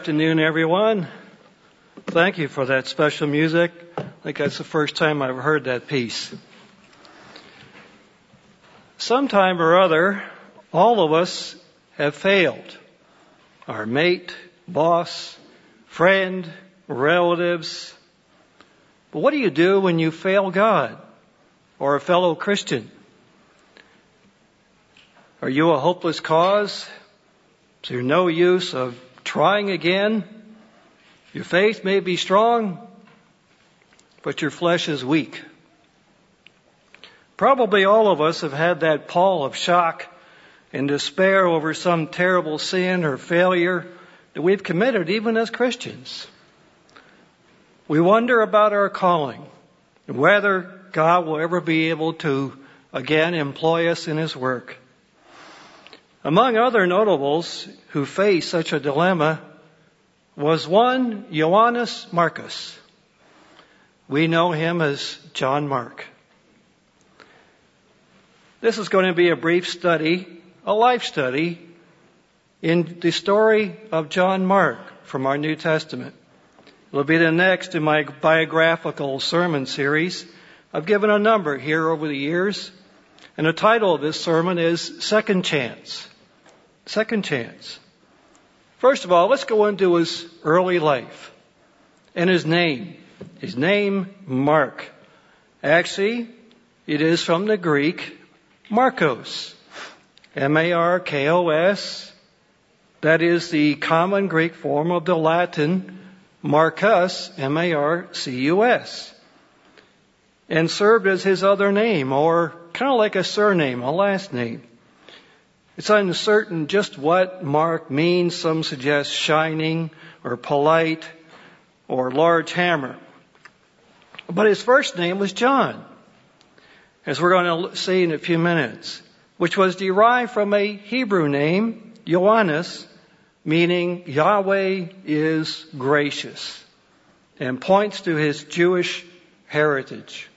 Afternoon, everyone. Thank you for that special music. I think that's the first time I've heard that piece. Sometime or other, all of us have failed. Our mate, boss, friend, relatives. But what do you do when you fail God or a fellow Christian? Are you a hopeless cause? Is there no use of trying again. Your faith may be strong, but your flesh is weak. Probably all of us have had that pall of shock and despair over some terrible sin or failure that we've committed even as Christians. We wonder about our calling and whether God will ever be able to again employ us in His work. Among other notables who faced such a dilemma was one Johannes Marcus. We know him as John Mark. This is going to be a brief study, a life study, in the story of John Mark from our New Testament. It'll be the next in my biographical sermon series. I've given a number here over the years, and the title of this sermon is Second Chance. Second chance. First of all, let's go into his early life and his name. His name, Mark. Actually, it is from the Greek Marcos. M-A-R-K-O-S. That is the common Greek form of the Latin Marcus, M-A-R-C-U-S. And served as his other name, or kind of like a surname, a last name. It's uncertain just what Mark means. Some suggest shining or polite or large hammer. But his first name was John, as we're going to see in a few minutes, which was derived from a Hebrew name, Ioannis, meaning Yahweh is gracious, and points to his Jewish heritage.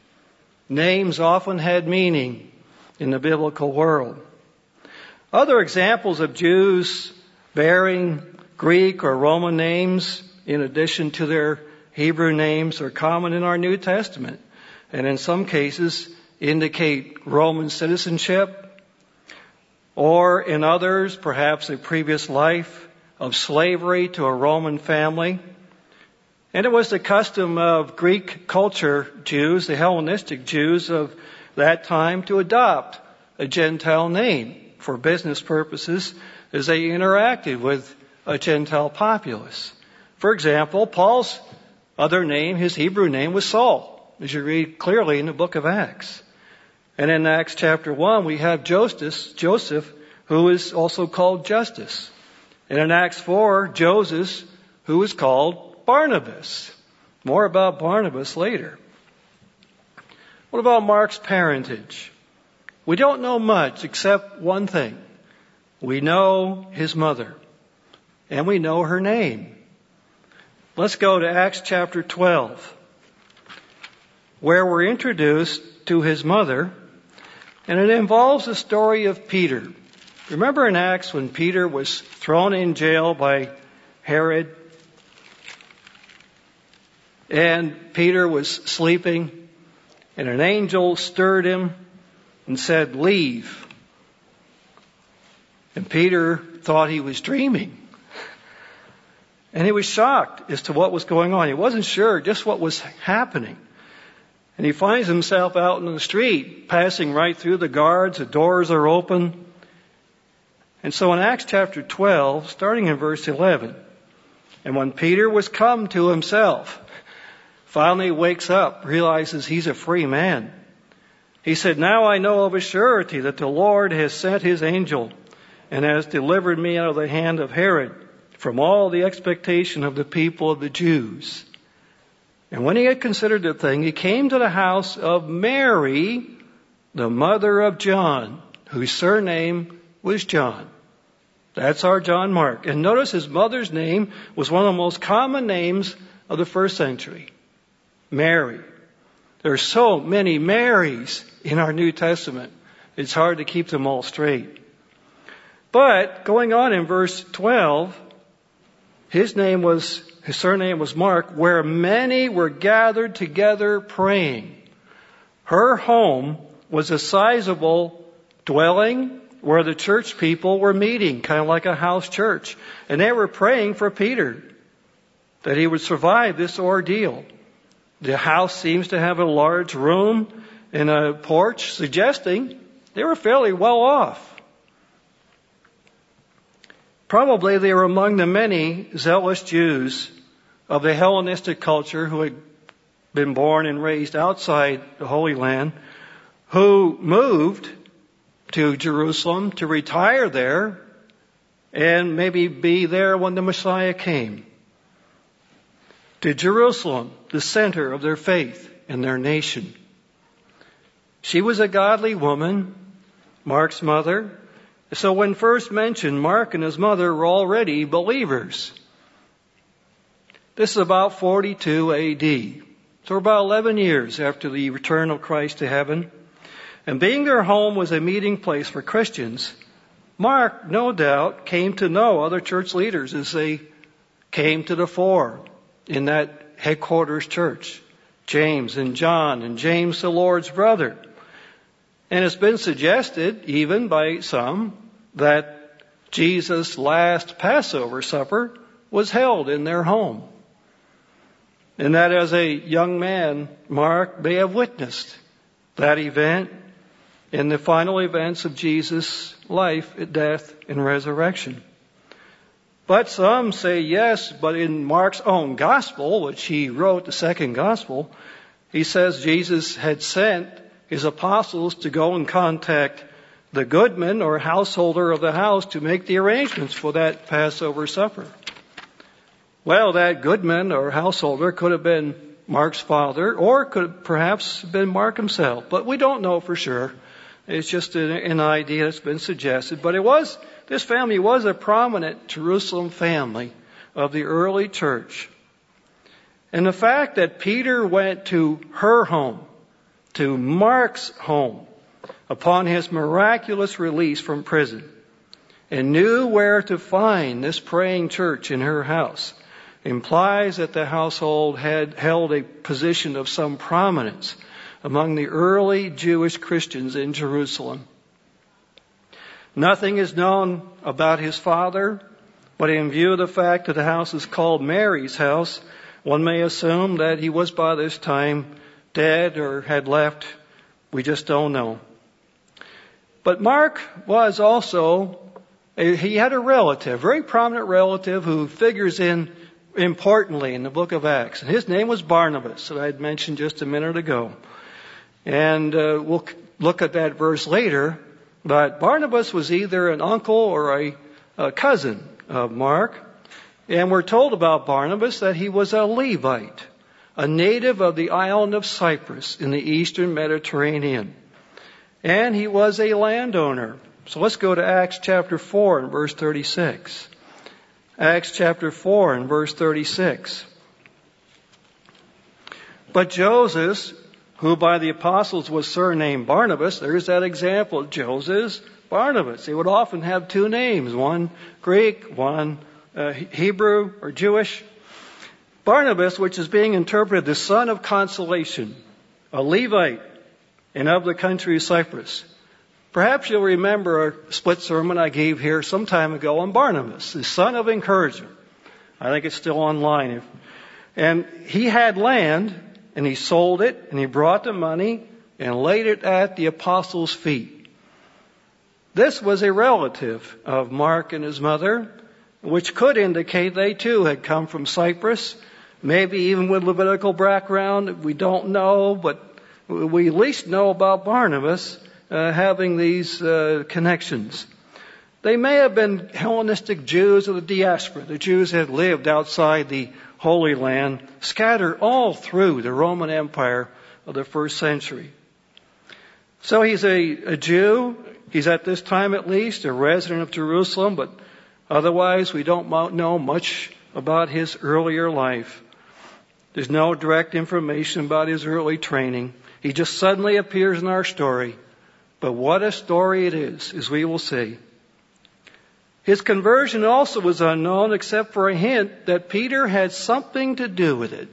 Names often had meaning in the biblical world. Other examples of Jews bearing Greek or Roman names in addition to their Hebrew names are common in our New Testament and in some cases indicate Roman citizenship or in others perhaps a previous life of slavery to a Roman family. And it was the custom of Greek culture Jews, the Hellenistic Jews of that time to adopt a Gentile name for business purposes as they interacted with a Gentile populace. For example, Paul's other name, his Hebrew name was Saul, as you read clearly in the book of Acts. And in Acts chapter 1, we have Joseph, Joseph, who is also called Justus. And in Acts 4, Joseph, who is called Barnabas. More about Barnabas later. What about Mark's parentage? We don't know much except one thing. We know his mother, and we know her name. Let's go to Acts chapter 12, where we're introduced to his mother, and it involves the story of Peter. Remember in Acts when Peter was thrown in jail by Herod? And Peter was sleeping, and an angel stirred him and said, Leave. And Peter thought he was dreaming. And he was shocked as to what was going on. He wasn't sure just what was happening. And he finds himself out in the street, passing right through the guards, the doors are open. And so in Acts chapter 12, starting in verse 11, and when Peter was come to himself, finally wakes up, realizes he's a free man. He said, Now I know of a surety that the Lord has sent his angel and has delivered me out of the hand of Herod from all the expectation of the people of the Jews. And when he had considered the thing, he came to the house of Mary, the mother of John, whose surname was John. That's our John Mark. And notice his mother's name was one of the most common names of the first century. Mary. There are so many Marys in our New Testament. It's hard to keep them all straight. But going on in verse 12, his name was, his surname was Mark, where many were gathered together praying. Her home was a sizable dwelling where the church people were meeting, kind of like a house church. And they were praying for Peter that he would survive this ordeal. The house seems to have a large room and a porch, suggesting they were fairly well off. Probably they were among the many zealous Jews of the Hellenistic culture who had been born and raised outside the Holy Land, who moved to Jerusalem to retire there and maybe be there when the Messiah came. To Jerusalem, the center of their faith and their nation. She was a godly woman, Mark's mother, so when first mentioned, Mark and his mother were already believers. This is about 42 AD. So about 11 years after the return of Christ to heaven. And being their home was a meeting place for Christians, Mark, no doubt, came to know other church leaders as they came to the fore in that headquarters church. James and John and James the Lord's brother. And it's been suggested, even by some, that Jesus' last Passover supper was held in their home. And that as a young man, Mark may have witnessed that event in the final events of Jesus' life, death, and resurrection. But some say yes, but in Mark's own gospel, which he wrote, the second gospel, he says Jesus had sent his apostles to go and contact the goodman or householder of the house to make the arrangements for that Passover supper. Well, that goodman or householder could have been Mark's father or could have perhaps been Mark himself, but we don't know for sure. It's just an, idea that's been suggested, but it was, this family was a prominent Jerusalem family of the early church. And the fact that Peter went to her home, to Mark's home, upon his miraculous release from prison and knew where to find this praying church in her house implies that the household had held a position of some prominence among the early Jewish Christians in Jerusalem. Nothing is known about his father, but in view of the fact that the house is called Mary's house, one may assume that he was by this time dead or had left. We just don't know. But Mark was also, he had a relative, very prominent relative who figures in importantly in the book of Acts. And his name was Barnabas, that I had mentioned just a minute ago. And uh, we'll look at that verse later. But Barnabas was either an uncle or a, a cousin of Mark. And we're told about Barnabas that he was a Levite, a native of the island of Cyprus in the eastern Mediterranean and he was a landowner. So let's go to Acts chapter 4 and verse 36. Acts chapter 4 and verse 36. But Joseph, who by the apostles was surnamed Barnabas, there's that example, Joseph, Barnabas. He would often have two names, one Greek, one uh, Hebrew or Jewish. Barnabas, which is being interpreted the son of consolation, a Levite, and of the country of Cyprus. Perhaps you'll remember a split sermon I gave here some time ago on Barnabas, the son of encouragement. I think it's still online. And he had land, and he sold it, and he brought the money, and laid it at the apostles' feet. This was a relative of Mark and his mother, which could indicate they too had come from Cyprus, maybe even with Levitical background. We don't know, but we at least know about Barnabas uh, having these uh, connections. They may have been Hellenistic Jews of the diaspora, the Jews that lived outside the Holy Land, scattered all through the Roman Empire of the first century. So he's a, a Jew. He's at this time at least a resident of Jerusalem, but otherwise we don't know much about his earlier life. There's no direct information about his early training. He just suddenly appears in our story. But what a story it is, as we will see. His conversion also was unknown except for a hint that Peter had something to do with it.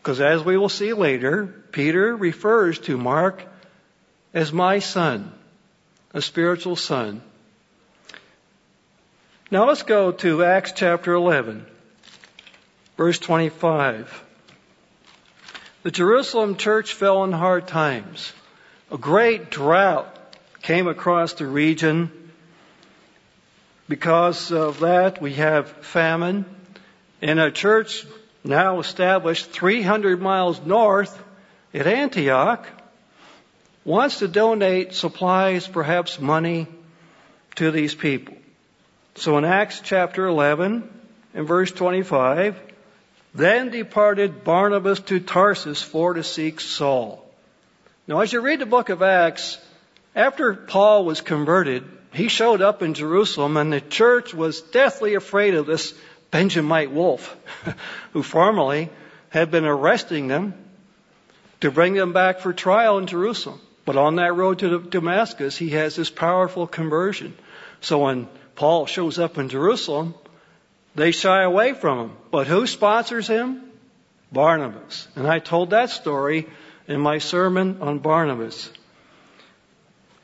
Because as we will see later, Peter refers to Mark as my son, a spiritual son. Now let's go to Acts chapter 11, verse 25. The Jerusalem church fell in hard times. A great drought came across the region. Because of that, we have famine. And a church now established 300 miles north at Antioch wants to donate supplies, perhaps money, to these people. So in Acts chapter 11 and verse 25, then departed Barnabas to Tarsus for to seek Saul. Now as you read the book of Acts, after Paul was converted, he showed up in Jerusalem and the church was deathly afraid of this Benjamite wolf who formerly had been arresting them to bring them back for trial in Jerusalem. But on that road to Damascus, he has this powerful conversion. So when Paul shows up in Jerusalem, they shy away from him. But who sponsors him? Barnabas. And I told that story in my sermon on Barnabas.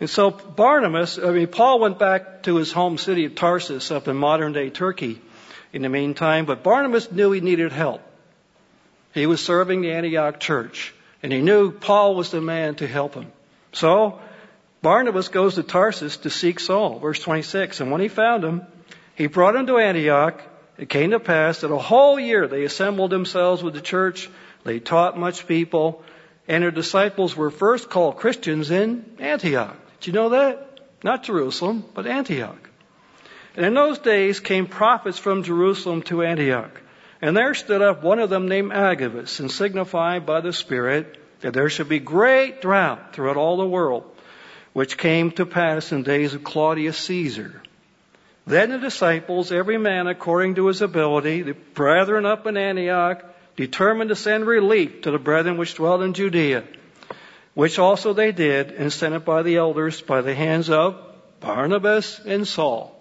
And so Barnabas, I mean, Paul went back to his home city of Tarsus up in modern day Turkey in the meantime, but Barnabas knew he needed help. He was serving the Antioch church, and he knew Paul was the man to help him. So Barnabas goes to Tarsus to seek Saul, verse 26. And when he found him, he brought him to Antioch. It came to pass that a whole year they assembled themselves with the church. They taught much people, and their disciples were first called Christians in Antioch. Did you know that? Not Jerusalem, but Antioch. And in those days came prophets from Jerusalem to Antioch. And there stood up one of them named Agabus, and signified by the Spirit that there should be great drought throughout all the world which came to pass in days of Claudius Caesar. Then the disciples, every man according to his ability, the brethren up in Antioch, determined to send relief to the brethren which dwelt in Judea, which also they did, and sent it by the elders by the hands of Barnabas and Saul.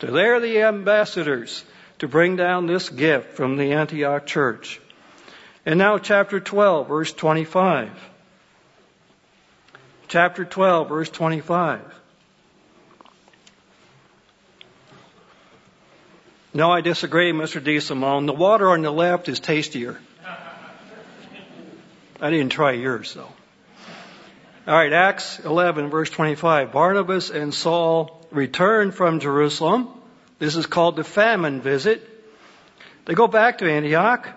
So they're the ambassadors to bring down this gift from the Antioch church. And now chapter 12, verse 25 chapter 12, verse 25. No, I disagree, Mr. D. Simone. The water on the left is tastier. I didn't try yours, though. All right, Acts 11, verse 25. Barnabas and Saul returned from Jerusalem. This is called the famine visit. They go back to Antioch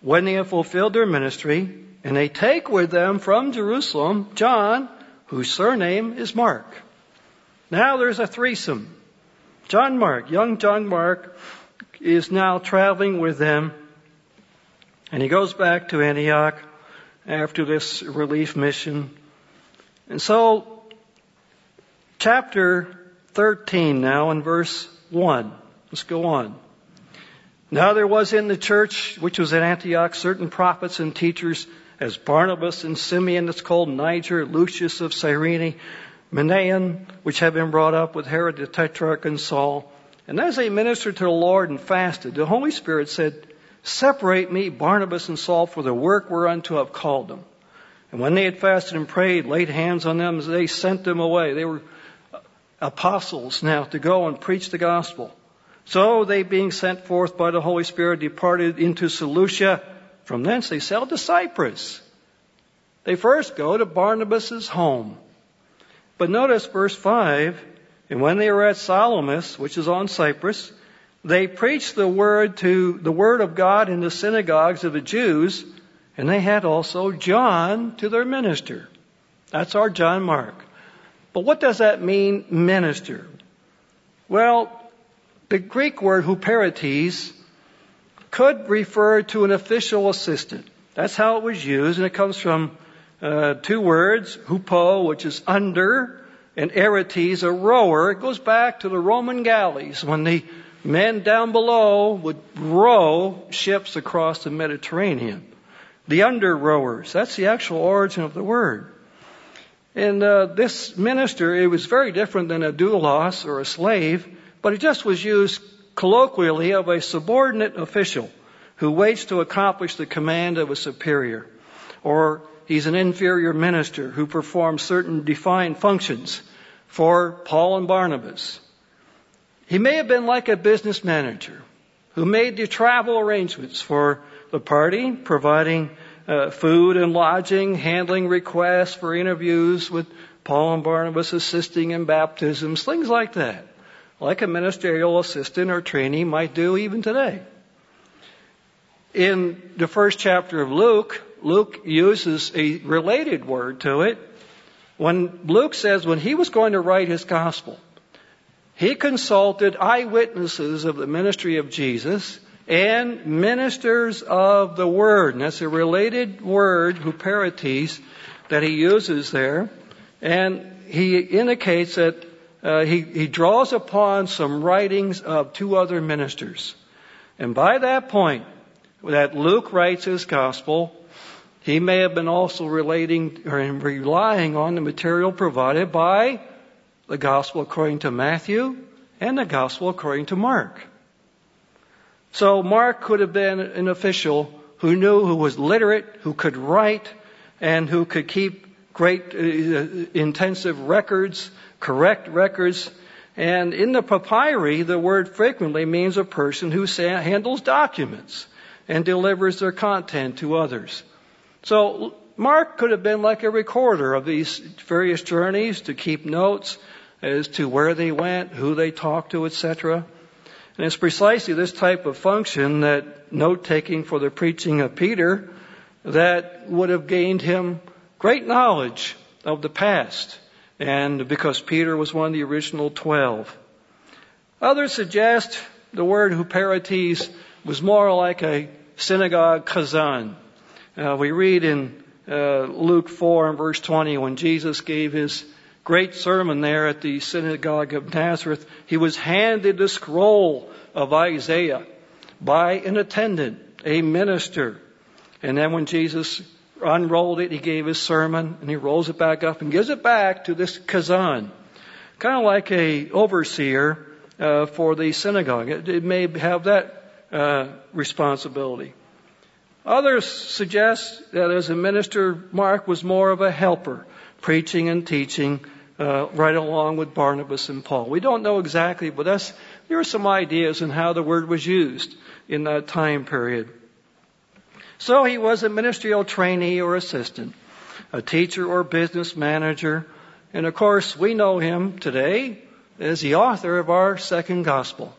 when they have fulfilled their ministry, and they take with them from Jerusalem John, whose surname is Mark. Now there's a threesome. John Mark, young John Mark, is now traveling with them, and he goes back to Antioch after this relief mission. And so, chapter 13 now in verse 1. Let's go on. Now there was in the church, which was at Antioch, certain prophets and teachers as Barnabas and Simeon, that's called Niger, Lucius of Cyrene, Manaen, which had been brought up with Herod the Tetrarch and Saul. And as they ministered to the Lord and fasted, the Holy Spirit said, Separate me, Barnabas and Saul, for the work whereunto I've called them. And when they had fasted and prayed, laid hands on them, they sent them away. They were apostles now to go and preach the gospel. So they, being sent forth by the Holy Spirit, departed into Seleucia from thence they sailed to Cyprus. They first go to Barnabas' home. But notice verse 5, and when they were at Salamis, which is on Cyprus, they preached the word to the word of God in the synagogues of the Jews, and they had also John to their minister. That's our John Mark. But what does that mean, minister? Well, the Greek word huperetes could refer to an official assistant. That's how it was used, and it comes from uh, two words, hupo, which is under, and eretes, a rower. It goes back to the Roman galleys when the men down below would row ships across the Mediterranean. The under rowers, that's the actual origin of the word. And uh, this minister, it was very different than a doulos or a slave but it just was used colloquially of a subordinate official who waits to accomplish the command of a superior. Or he's an inferior minister who performs certain defined functions for Paul and Barnabas. He may have been like a business manager who made the travel arrangements for the party, providing uh, food and lodging, handling requests for interviews with Paul and Barnabas, assisting in baptisms, things like that, like a ministerial assistant or trainee might do even today. In the first chapter of Luke, Luke uses a related word to it. When Luke says when he was going to write his gospel, he consulted eyewitnesses of the ministry of Jesus and ministers of the word. And that's a related word, huperetes, that he uses there. And he indicates that uh, he, he draws upon some writings of two other ministers. And by that point, that Luke writes his gospel, he may have been also relating or relying on the material provided by the gospel according to Matthew, and the gospel according to Mark. So Mark could have been an official who knew, who was literate, who could write, and who could keep great uh, intensive records, correct records. And in the papyri, the word frequently means a person who handles documents and delivers their content to others. So Mark could have been like a recorder of these various journeys to keep notes as to where they went, who they talked to, etc. And it's precisely this type of function that note taking for the preaching of Peter that would have gained him great knowledge of the past. And because Peter was one of the original twelve. Others suggest the word huperetes was more like a synagogue kazan. Uh, we read in uh, Luke 4 and verse 20 when Jesus gave his great sermon there at the synagogue of Nazareth, he was handed a scroll of Isaiah by an attendant, a minister. And then when Jesus unrolled it, he gave his sermon and he rolls it back up and gives it back to this kazan. Kind of like a overseer uh, for the synagogue. It, it may have that uh, responsibility. Others suggest that as a minister, Mark was more of a helper, preaching and teaching uh, right along with Barnabas and Paul. We don't know exactly, but that's, there are some ideas in how the word was used in that time period. So he was a ministerial trainee or assistant, a teacher or business manager, and of course we know him today as the author of our second gospel.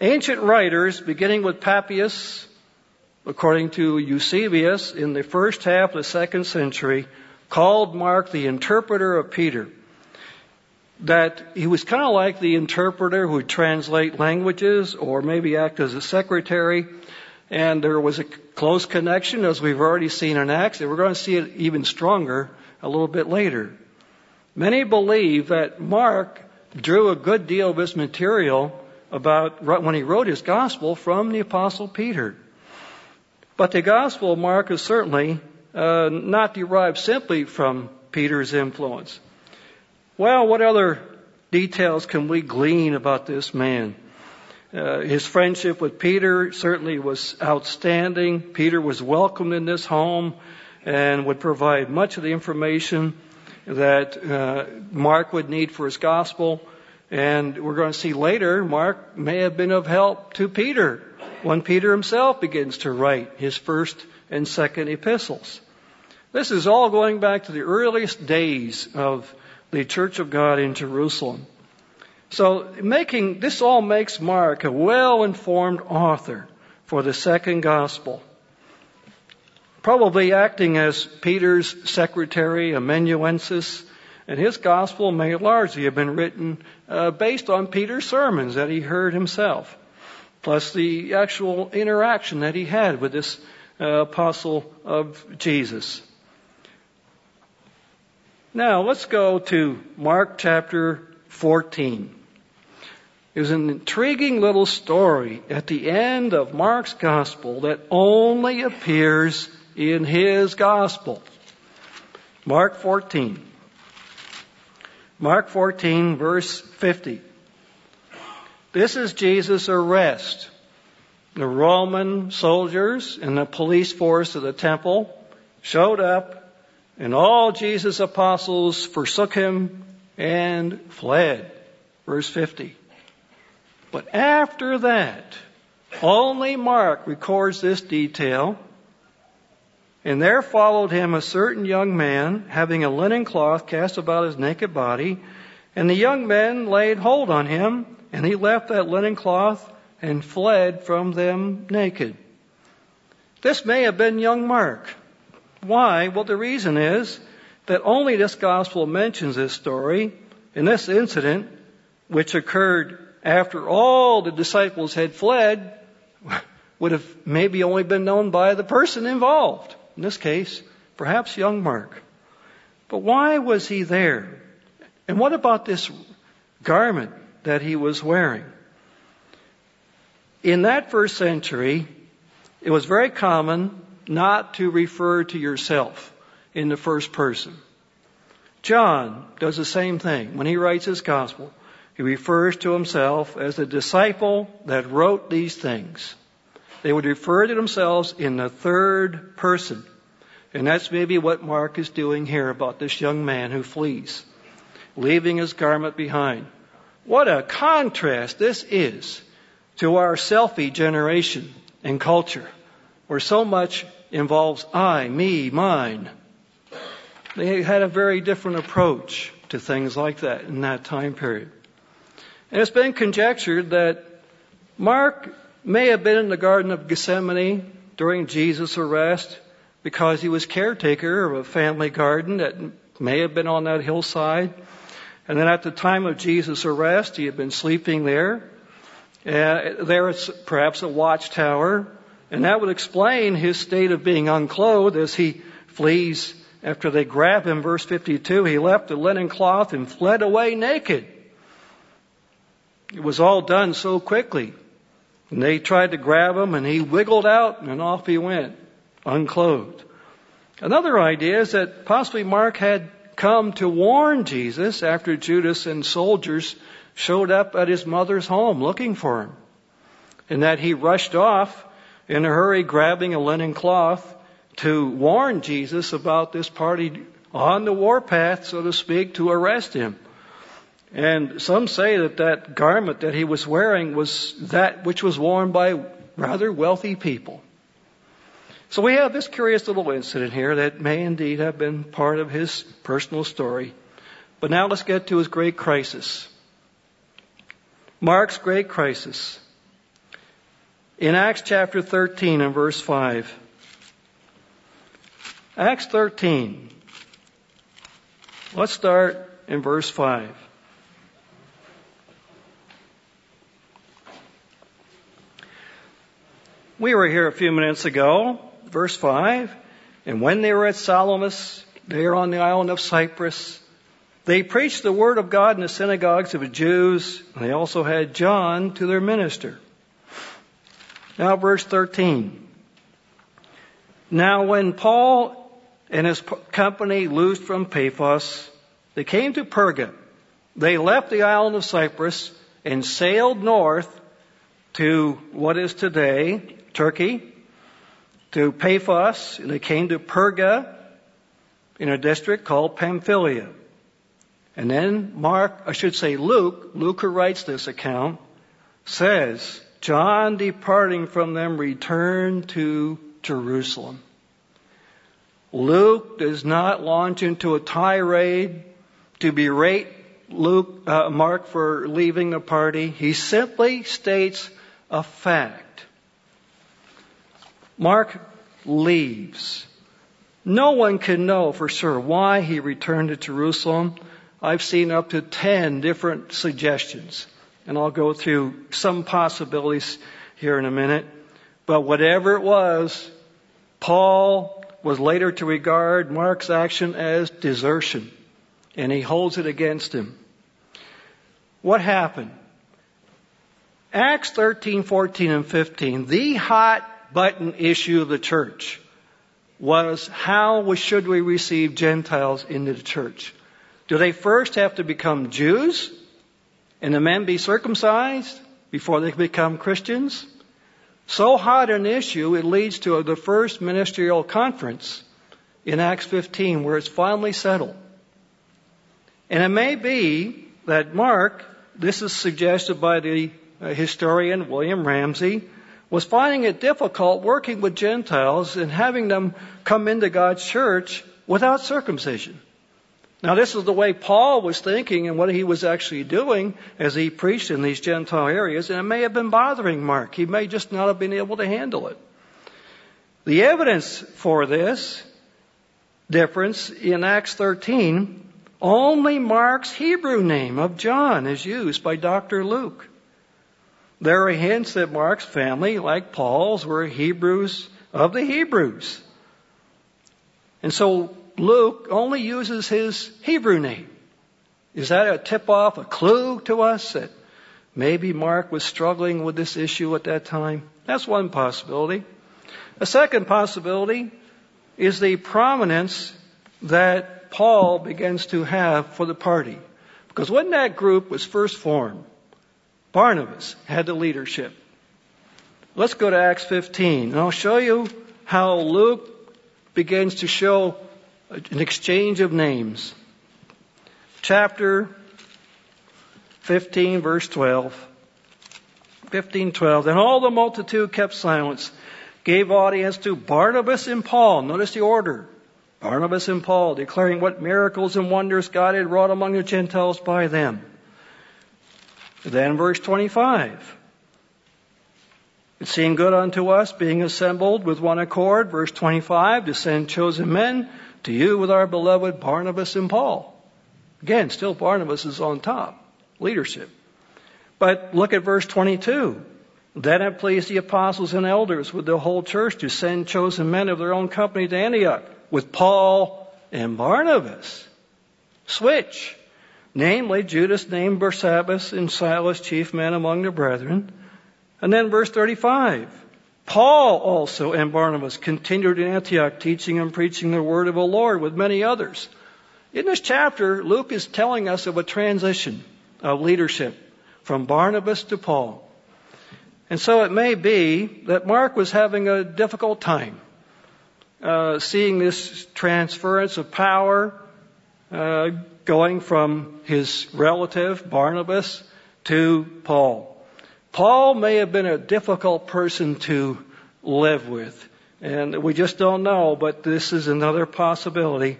Ancient writers, beginning with Papias, according to Eusebius, in the first half of the second century, called Mark the interpreter of Peter. That he was kind of like the interpreter who would translate languages or maybe act as a secretary. And there was a close connection, as we've already seen in Acts, and we're going to see it even stronger a little bit later. Many believe that Mark drew a good deal of his material about when he wrote his gospel from the apostle Peter. But the Gospel of Mark is certainly uh, not derived simply from Peter's influence. Well, what other details can we glean about this man? Uh, his friendship with Peter certainly was outstanding. Peter was welcomed in this home and would provide much of the information that uh, Mark would need for his gospel. And we're going to see later, Mark may have been of help to Peter when Peter himself begins to write his first and second epistles. This is all going back to the earliest days of the Church of God in Jerusalem. So making, this all makes Mark a well-informed author for the second gospel. Probably acting as Peter's secretary, amanuensis, and his gospel may largely have been written uh, based on Peter's sermons that he heard himself plus the actual interaction that he had with this uh, apostle of Jesus. Now, let's go to Mark chapter 14. There's an intriguing little story at the end of Mark's gospel that only appears in his gospel. Mark 14. Mark 14 verse 50. This is Jesus' arrest. The Roman soldiers and the police force of the temple showed up, and all Jesus' apostles forsook him and fled. Verse 50. But after that, only Mark records this detail. And there followed him a certain young man, having a linen cloth cast about his naked body. And the young men laid hold on him, and he left that linen cloth and fled from them naked. This may have been young Mark. Why? Well, the reason is that only this gospel mentions this story and this incident, which occurred after all the disciples had fled, would have maybe only been known by the person involved. In this case, perhaps young Mark. But why was he there? And what about this garment that he was wearing? In that first century, it was very common not to refer to yourself in the first person. John does the same thing. When he writes his gospel, he refers to himself as the disciple that wrote these things. They would refer to themselves in the third person. And that's maybe what Mark is doing here about this young man who flees, leaving his garment behind. What a contrast this is to our selfie generation and culture, where so much involves I, me, mine. They had a very different approach to things like that in that time period. And it's been conjectured that Mark may have been in the Garden of Gethsemane during Jesus' arrest because he was caretaker of a family garden that may have been on that hillside. And then at the time of Jesus' arrest, he had been sleeping there. Uh, there is perhaps a watchtower, and that would explain his state of being unclothed as he flees after they grab him. Verse 52, he left the linen cloth and fled away naked. It was all done so quickly. And they tried to grab him, and he wiggled out, and off he went, unclothed. Another idea is that possibly Mark had come to warn Jesus after Judas and soldiers showed up at his mother's home looking for him. And that he rushed off in a hurry, grabbing a linen cloth to warn Jesus about this party on the warpath, so to speak, to arrest him. And some say that that garment that he was wearing was that which was worn by rather wealthy people. So we have this curious little incident here that may indeed have been part of his personal story. But now let's get to his great crisis. Mark's great crisis. In Acts chapter 13 and verse 5. Acts 13. Let's start in verse 5. We were here a few minutes ago, verse 5. And when they were at Salamis, they there on the island of Cyprus, they preached the word of God in the synagogues of the Jews, and they also had John to their minister. Now, verse 13. Now, when Paul and his company loosed from Paphos, they came to Perga. They left the island of Cyprus and sailed north to what is today Turkey, to Paphos, and they came to Perga in a district called Pamphylia. And then Mark, I should say Luke, Luke who writes this account, says, John departing from them returned to Jerusalem. Luke does not launch into a tirade to berate Luke, uh, Mark for leaving the party. He simply states a fact. Mark leaves. No one can know for sure why he returned to Jerusalem. I've seen up to 10 different suggestions, and I'll go through some possibilities here in a minute. But whatever it was, Paul was later to regard Mark's action as desertion, and he holds it against him. What happened? Acts 13, 14, and 15, the hot button issue of the church was how should we receive Gentiles into the church? Do they first have to become Jews and the men be circumcised? before they become Christians. So hot an issue, it leads to the first ministerial conference in Acts 15 where it's finally settled. And it may be that Mark, this is suggested by the uh, historian William Ramsay, was finding it difficult working with Gentiles and having them come into God's church without circumcision. Now, this is the way Paul was thinking and what he was actually doing as he preached in these Gentile areas, and it may have been bothering Mark. He may just not have been able to handle it. The evidence for this difference in Acts 13, only Mark's Hebrew name of John is used by Dr. Luke. There are hints that Mark's family, like Paul's, were Hebrews of the Hebrews. And so Luke only uses his Hebrew name. Is that a tip off, a clue to us that maybe Mark was struggling with this issue at that time? That's one possibility. A second possibility is the prominence that Paul begins to have for the party. Because when that group was first formed, Barnabas had the leadership. Let's go to Acts 15, and I'll show you how Luke begins to show an exchange of names. Chapter 15, verse 12. 15, 12. Then all the multitude kept silence, gave audience to Barnabas and Paul. Notice the order. Barnabas and Paul, declaring what miracles and wonders God had wrought among the Gentiles by them. Then verse 25. It seemed good unto us, being assembled with one accord, verse 25, to send chosen men to you with our beloved Barnabas and Paul. Again, still Barnabas is on top, leadership. But look at verse 22. Then it pleased the apostles and elders with the whole church to send chosen men of their own company to Antioch with Paul and Barnabas. Switch. Namely, Judas named Barsabbas and Silas chief men among the brethren. And then verse 35. Paul also and Barnabas continued in Antioch, teaching and preaching the word of the Lord with many others. In this chapter, Luke is telling us of a transition of leadership from Barnabas to Paul. And so it may be that Mark was having a difficult time uh, seeing this transference of power uh, going from his relative Barnabas to Paul. Paul may have been a difficult person to live with. And we just don't know, but this is another possibility.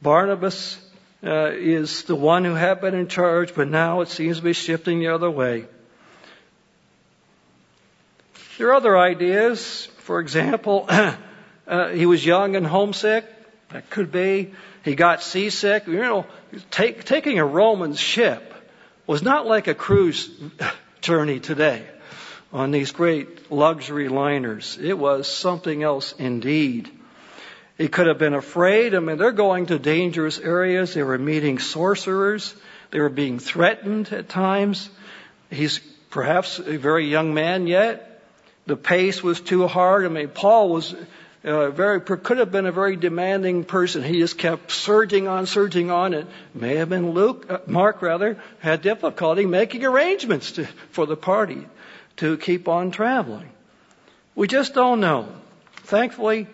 Barnabas uh, is the one who had been in charge, but now it seems to be shifting the other way. There are other ideas. For example, uh, he was young and homesick. That could be. He got seasick. You know, take, taking a Roman ship was not like a cruise journey today on these great luxury liners. It was something else indeed. He could have been afraid. I mean, they're going to dangerous areas. They were meeting sorcerers. They were being threatened at times. He's perhaps a very young man yet. The pace was too hard. I mean, Paul was uh, very could have been a very demanding person. He just kept surging on, surging on. It may have been Luke, uh, Mark rather, had difficulty making arrangements to, for the party to keep on traveling. We just don't know. Thankfully,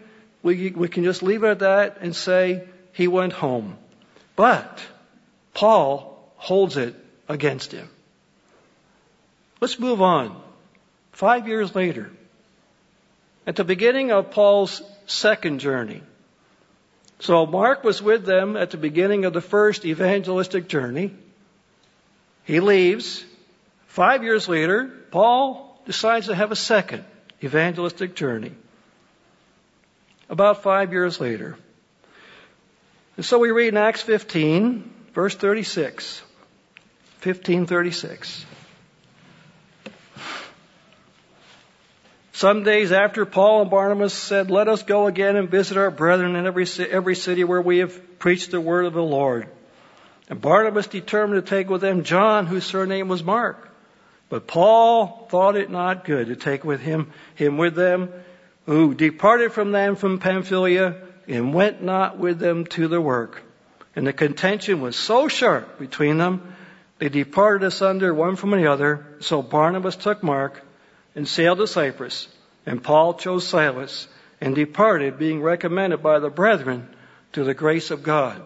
we we can just leave it at that and say he went home. But Paul holds it against him. Let's move on. Five years later, at the beginning of Paul's second journey. So Mark was with them at the beginning of the first evangelistic journey. He leaves. Five years later, Paul decides to have a second evangelistic journey. About five years later. And so we read in Acts 15, verse 36. 1536. Some days after, Paul and Barnabas said, Let us go again and visit our brethren in every, every city where we have preached the word of the Lord. And Barnabas determined to take with them John, whose surname was Mark. But Paul thought it not good to take with him, him with them, who departed from them from Pamphylia and went not with them to the work. And the contention was so sharp between them They departed asunder one from the other. So Barnabas took Mark and sailed to Cyprus, and Paul chose Silas and departed, being recommended by the brethren to the grace of God.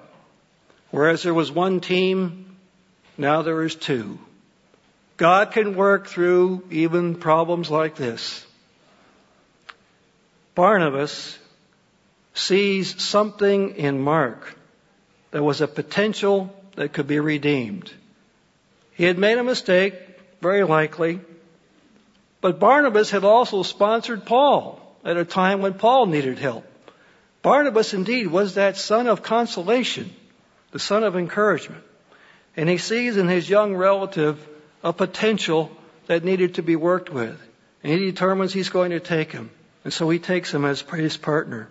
Whereas there was one team, now there is two. God can work through even problems like this. Barnabas sees something in Mark that was a potential that could be redeemed. He had made a mistake, very likely, but Barnabas had also sponsored Paul at a time when Paul needed help. Barnabas indeed was that son of consolation, the son of encouragement. And he sees in his young relative a potential that needed to be worked with. And he determines he's going to take him. And so he takes him as his partner.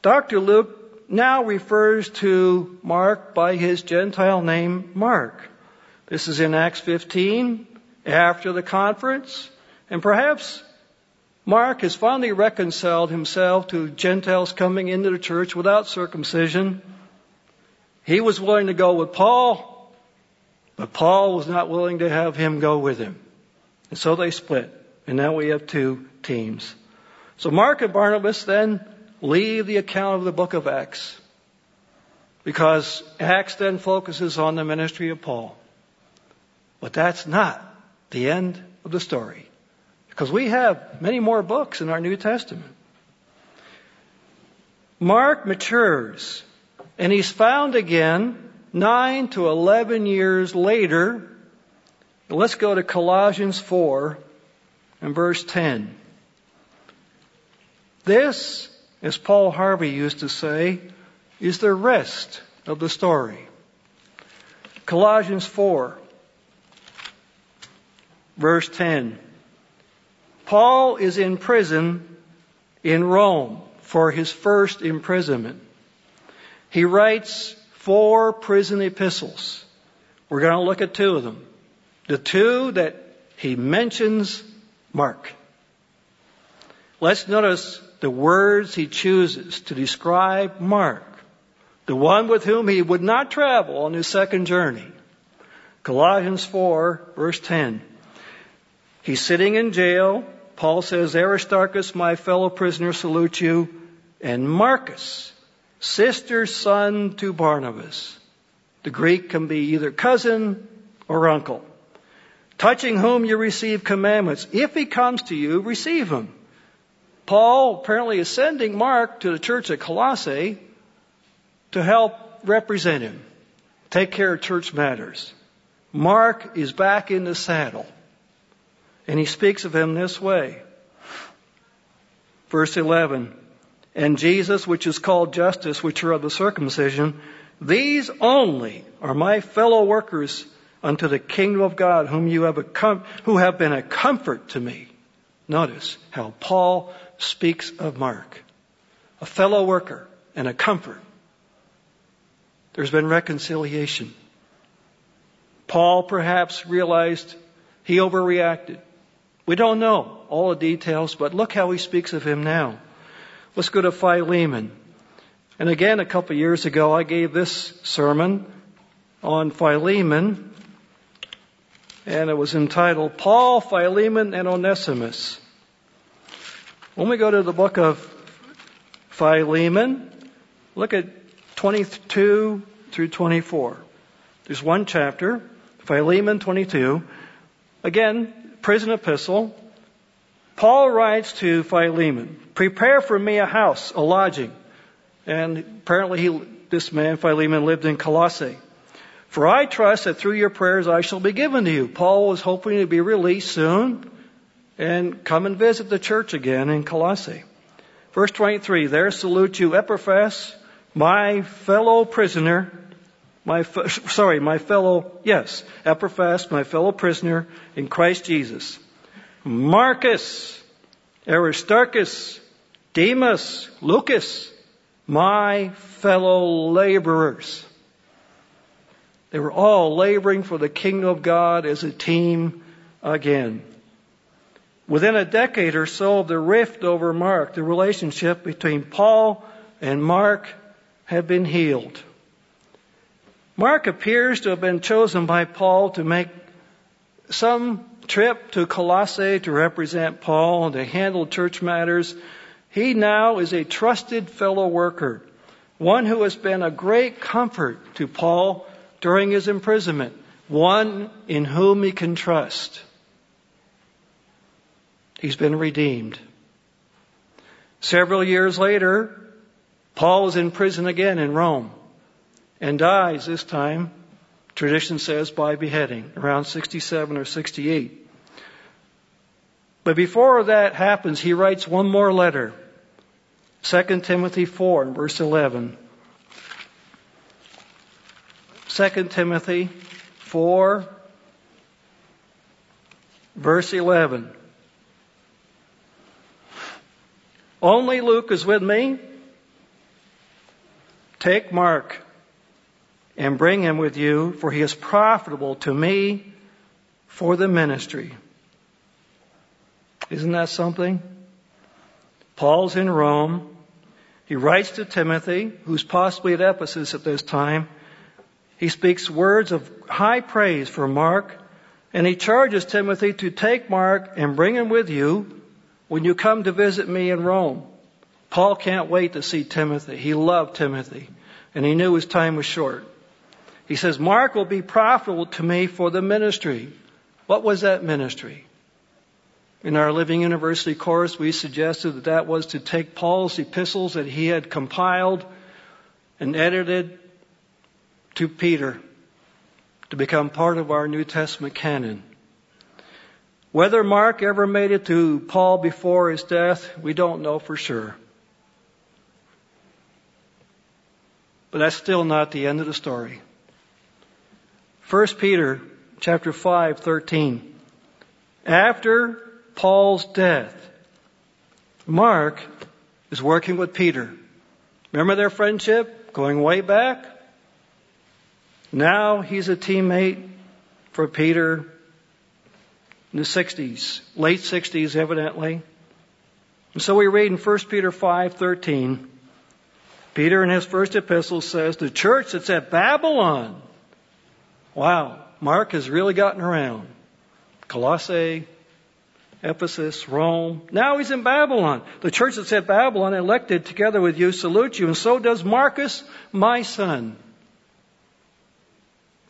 Dr. Luke now refers to Mark by his Gentile name, Mark. This is in Acts 15, after the conference. And perhaps Mark has finally reconciled himself to Gentiles coming into the church without circumcision. He was willing to go with Paul, but Paul was not willing to have him go with him. And so they split. And now we have two teams. So Mark and Barnabas then leave the account of the book of Acts because Acts then focuses on the ministry of Paul. But that's not the end of the story. Because we have many more books in our New Testament. Mark matures, and he's found again nine to eleven years later. Let's go to Colossians 4 and verse 10. This, as Paul Harvey used to say, is the rest of the story. Colossians 4, verse 10. Paul is in prison in Rome for his first imprisonment. He writes four prison epistles. We're going to look at two of them. The two that he mentions Mark. Let's notice the words he chooses to describe Mark, the one with whom he would not travel on his second journey. Colossians 4, verse 10. He's sitting in jail Paul says, Aristarchus, my fellow prisoner, salute you, and Marcus, sister, son to Barnabas. The Greek can be either cousin or uncle. Touching whom you receive commandments. If he comes to you, receive him. Paul apparently is sending Mark to the church at Colossae to help represent him, take care of church matters. Mark is back in the saddle. And he speaks of him this way. Verse 11. And Jesus, which is called Justus, which are of the circumcision, these only are my fellow workers unto the kingdom of God, whom you have a com- who have been a comfort to me. Notice how Paul speaks of Mark. A fellow worker and a comfort. There's been reconciliation. Paul perhaps realized he overreacted. We don't know all the details, but look how he speaks of him now. Let's go to Philemon. And again, a couple years ago, I gave this sermon on Philemon, and it was entitled Paul, Philemon, and Onesimus. When we go to the book of Philemon, look at 22 through 24. There's one chapter, Philemon 22. Again, prison epistle, Paul writes to Philemon, prepare for me a house, a lodging. And apparently he, this man, Philemon, lived in Colossae. For I trust that through your prayers I shall be given to you. Paul was hoping to be released soon and come and visit the church again in Colossae. Verse 23, there salute you Epaphras, my fellow prisoner, my, sorry, my fellow, yes, Epaphras, my fellow prisoner in Christ Jesus. Marcus, Aristarchus, Demas, Lucas, my fellow laborers. They were all laboring for the kingdom of God as a team again. Within a decade or so of the rift over Mark, the relationship between Paul and Mark had been healed. Mark appears to have been chosen by Paul to make some trip to Colossae to represent Paul and to handle church matters. He now is a trusted fellow worker, one who has been a great comfort to Paul during his imprisonment, one in whom he can trust. He's been redeemed. Several years later, Paul is in prison again in Rome and dies this time, tradition says, by beheading, around 67 or 68. But before that happens, he writes one more letter. 2 Timothy 4 and verse 11. 2 Timothy 4 verse 11. Only Luke is with me. Take Mark and bring him with you, for he is profitable to me for the ministry. Isn't that something? Paul's in Rome. He writes to Timothy, who's possibly at Ephesus at this time. He speaks words of high praise for Mark, and he charges Timothy to take Mark and bring him with you when you come to visit me in Rome. Paul can't wait to see Timothy. He loved Timothy, and he knew his time was short. He says, Mark will be profitable to me for the ministry. What was that ministry? In our Living University course, we suggested that that was to take Paul's epistles that he had compiled and edited to Peter to become part of our New Testament canon. Whether Mark ever made it to Paul before his death, we don't know for sure. But that's still not the end of the story. 1 Peter chapter 5, 13. After Paul's death, Mark is working with Peter. Remember their friendship going way back? Now he's a teammate for Peter in the 60s, late 60s evidently. And so we read in 1 Peter 5:13, Peter in his first epistle says, "The church that's at Babylon." Wow, Mark has really gotten around. Colossae, Ephesus, Rome. Now he's in Babylon. The church that's at Babylon, elected together with you, salute you, and so does Marcus, my son.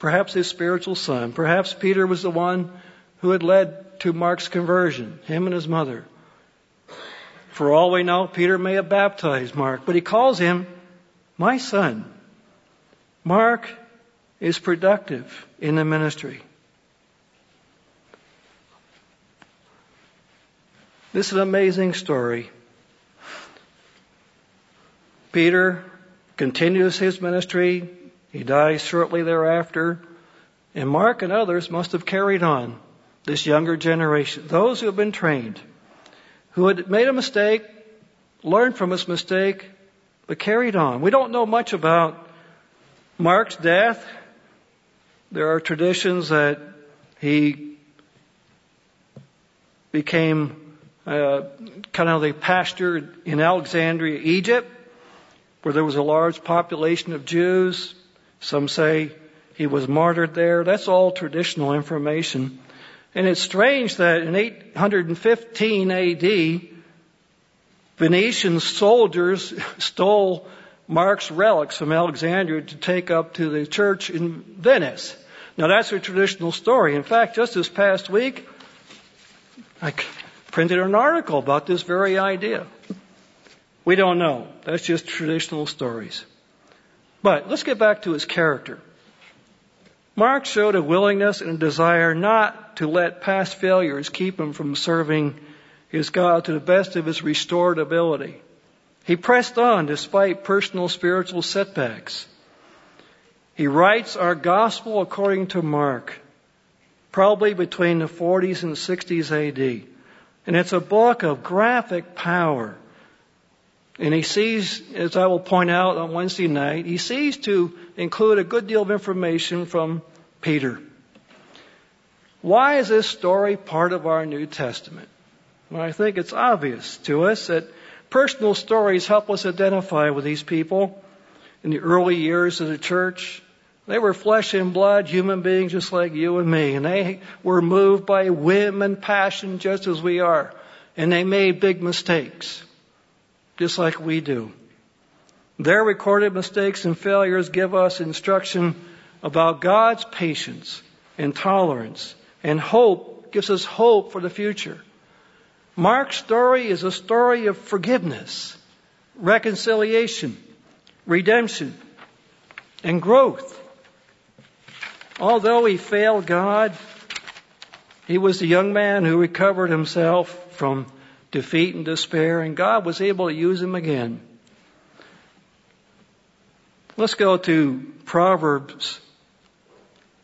Perhaps his spiritual son. Perhaps Peter was the one who had led to Mark's conversion, him and his mother. For all we know, Peter may have baptized Mark, but he calls him my son. Mark is productive in the ministry. This is an amazing story. Peter continues his ministry. He dies shortly thereafter. And Mark and others must have carried on this younger generation, those who have been trained, who had made a mistake, learned from his mistake, but carried on. We don't know much about Mark's death. There are traditions that he became uh, kind of the pastor in Alexandria, Egypt, where there was a large population of Jews. Some say he was martyred there. That's all traditional information. And it's strange that in 815 AD, Venetian soldiers stole Mark's relics from Alexandria to take up to the church in Venice. Now that's a traditional story. In fact, just this past week, I printed an article about this very idea. We don't know. That's just traditional stories. But let's get back to his character. Mark showed a willingness and a desire not to let past failures keep him from serving his God to the best of his restored ability. He pressed on despite personal spiritual setbacks. He writes our gospel according to Mark, probably between the 40s and 60s AD. And it's a book of graphic power. And he sees, as I will point out on Wednesday night, he sees to include a good deal of information from Peter. Why is this story part of our New Testament? Well, I think it's obvious to us that personal stories help us identify with these people in the early years of the church, They were flesh and blood, human beings just like you and me. And they were moved by whim and passion just as we are. And they made big mistakes, just like we do. Their recorded mistakes and failures give us instruction about God's patience and tolerance and hope, gives us hope for the future. Mark's story is a story of forgiveness, reconciliation, redemption, and growth. Although he failed God, he was the young man who recovered himself from defeat and despair, and God was able to use him again. Let's go to Proverbs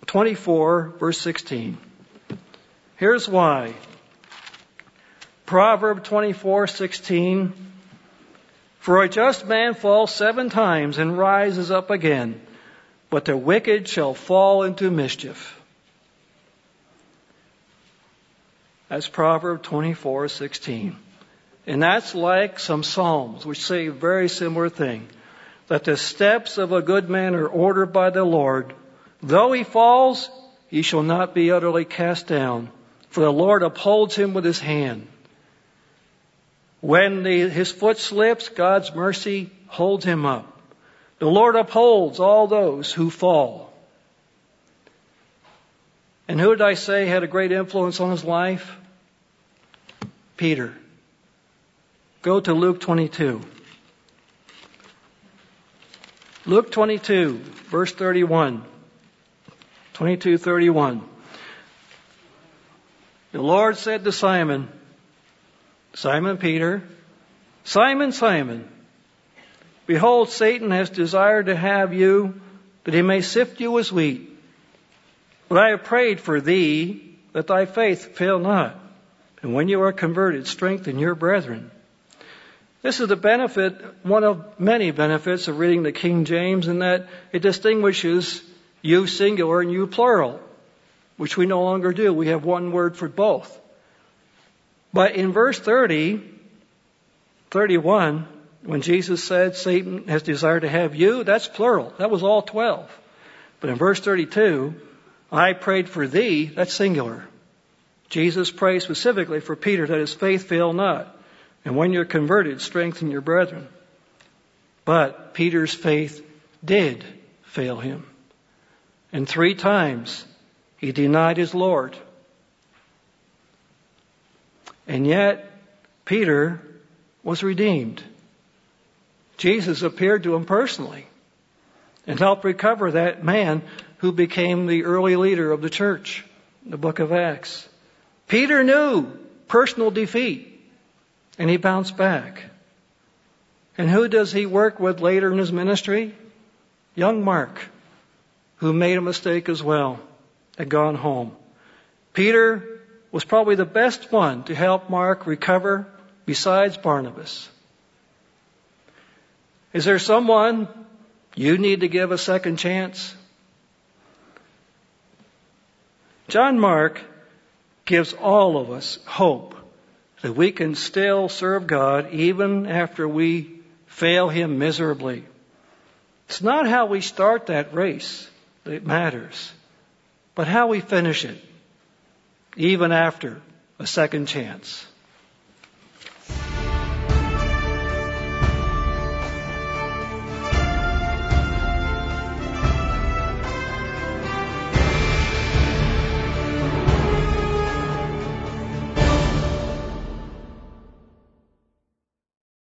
24, verse 16. Here's why. Proverb 24, 16. For a just man falls seven times and rises up again but the wicked shall fall into mischief. That's Proverb 24:16. And that's like some Psalms which say a very similar thing. That the steps of a good man are ordered by the Lord. Though he falls, he shall not be utterly cast down, for the Lord upholds him with his hand. When the, his foot slips, God's mercy holds him up. The Lord upholds all those who fall. And who did I say had a great influence on his life? Peter. Go to Luke 22. Luke 22, verse 31. 22, 31. The Lord said to Simon, Simon Peter, Simon, Simon, Behold, Satan has desired to have you, that he may sift you as wheat. But I have prayed for thee, that thy faith fail not. And when you are converted, strengthen your brethren. This is the benefit, one of many benefits of reading the King James, in that it distinguishes you singular and you plural, which we no longer do. We have one word for both. But in verse 30, 31, when Jesus said Satan has desired to have you, that's plural. That was all 12. But in verse 32, I prayed for thee, that's singular. Jesus prayed specifically for Peter that his faith fail not. And when you're converted, strengthen your brethren. But Peter's faith did fail him. And three times he denied his Lord. And yet, Peter was redeemed. Jesus appeared to him personally and helped recover that man who became the early leader of the church, the book of Acts. Peter knew personal defeat and he bounced back. And who does he work with later in his ministry? Young Mark, who made a mistake as well, had gone home. Peter was probably the best one to help Mark recover besides Barnabas. Is there someone you need to give a second chance? John Mark gives all of us hope that we can still serve God even after we fail Him miserably. It's not how we start that race that matters, but how we finish it, even after a second chance.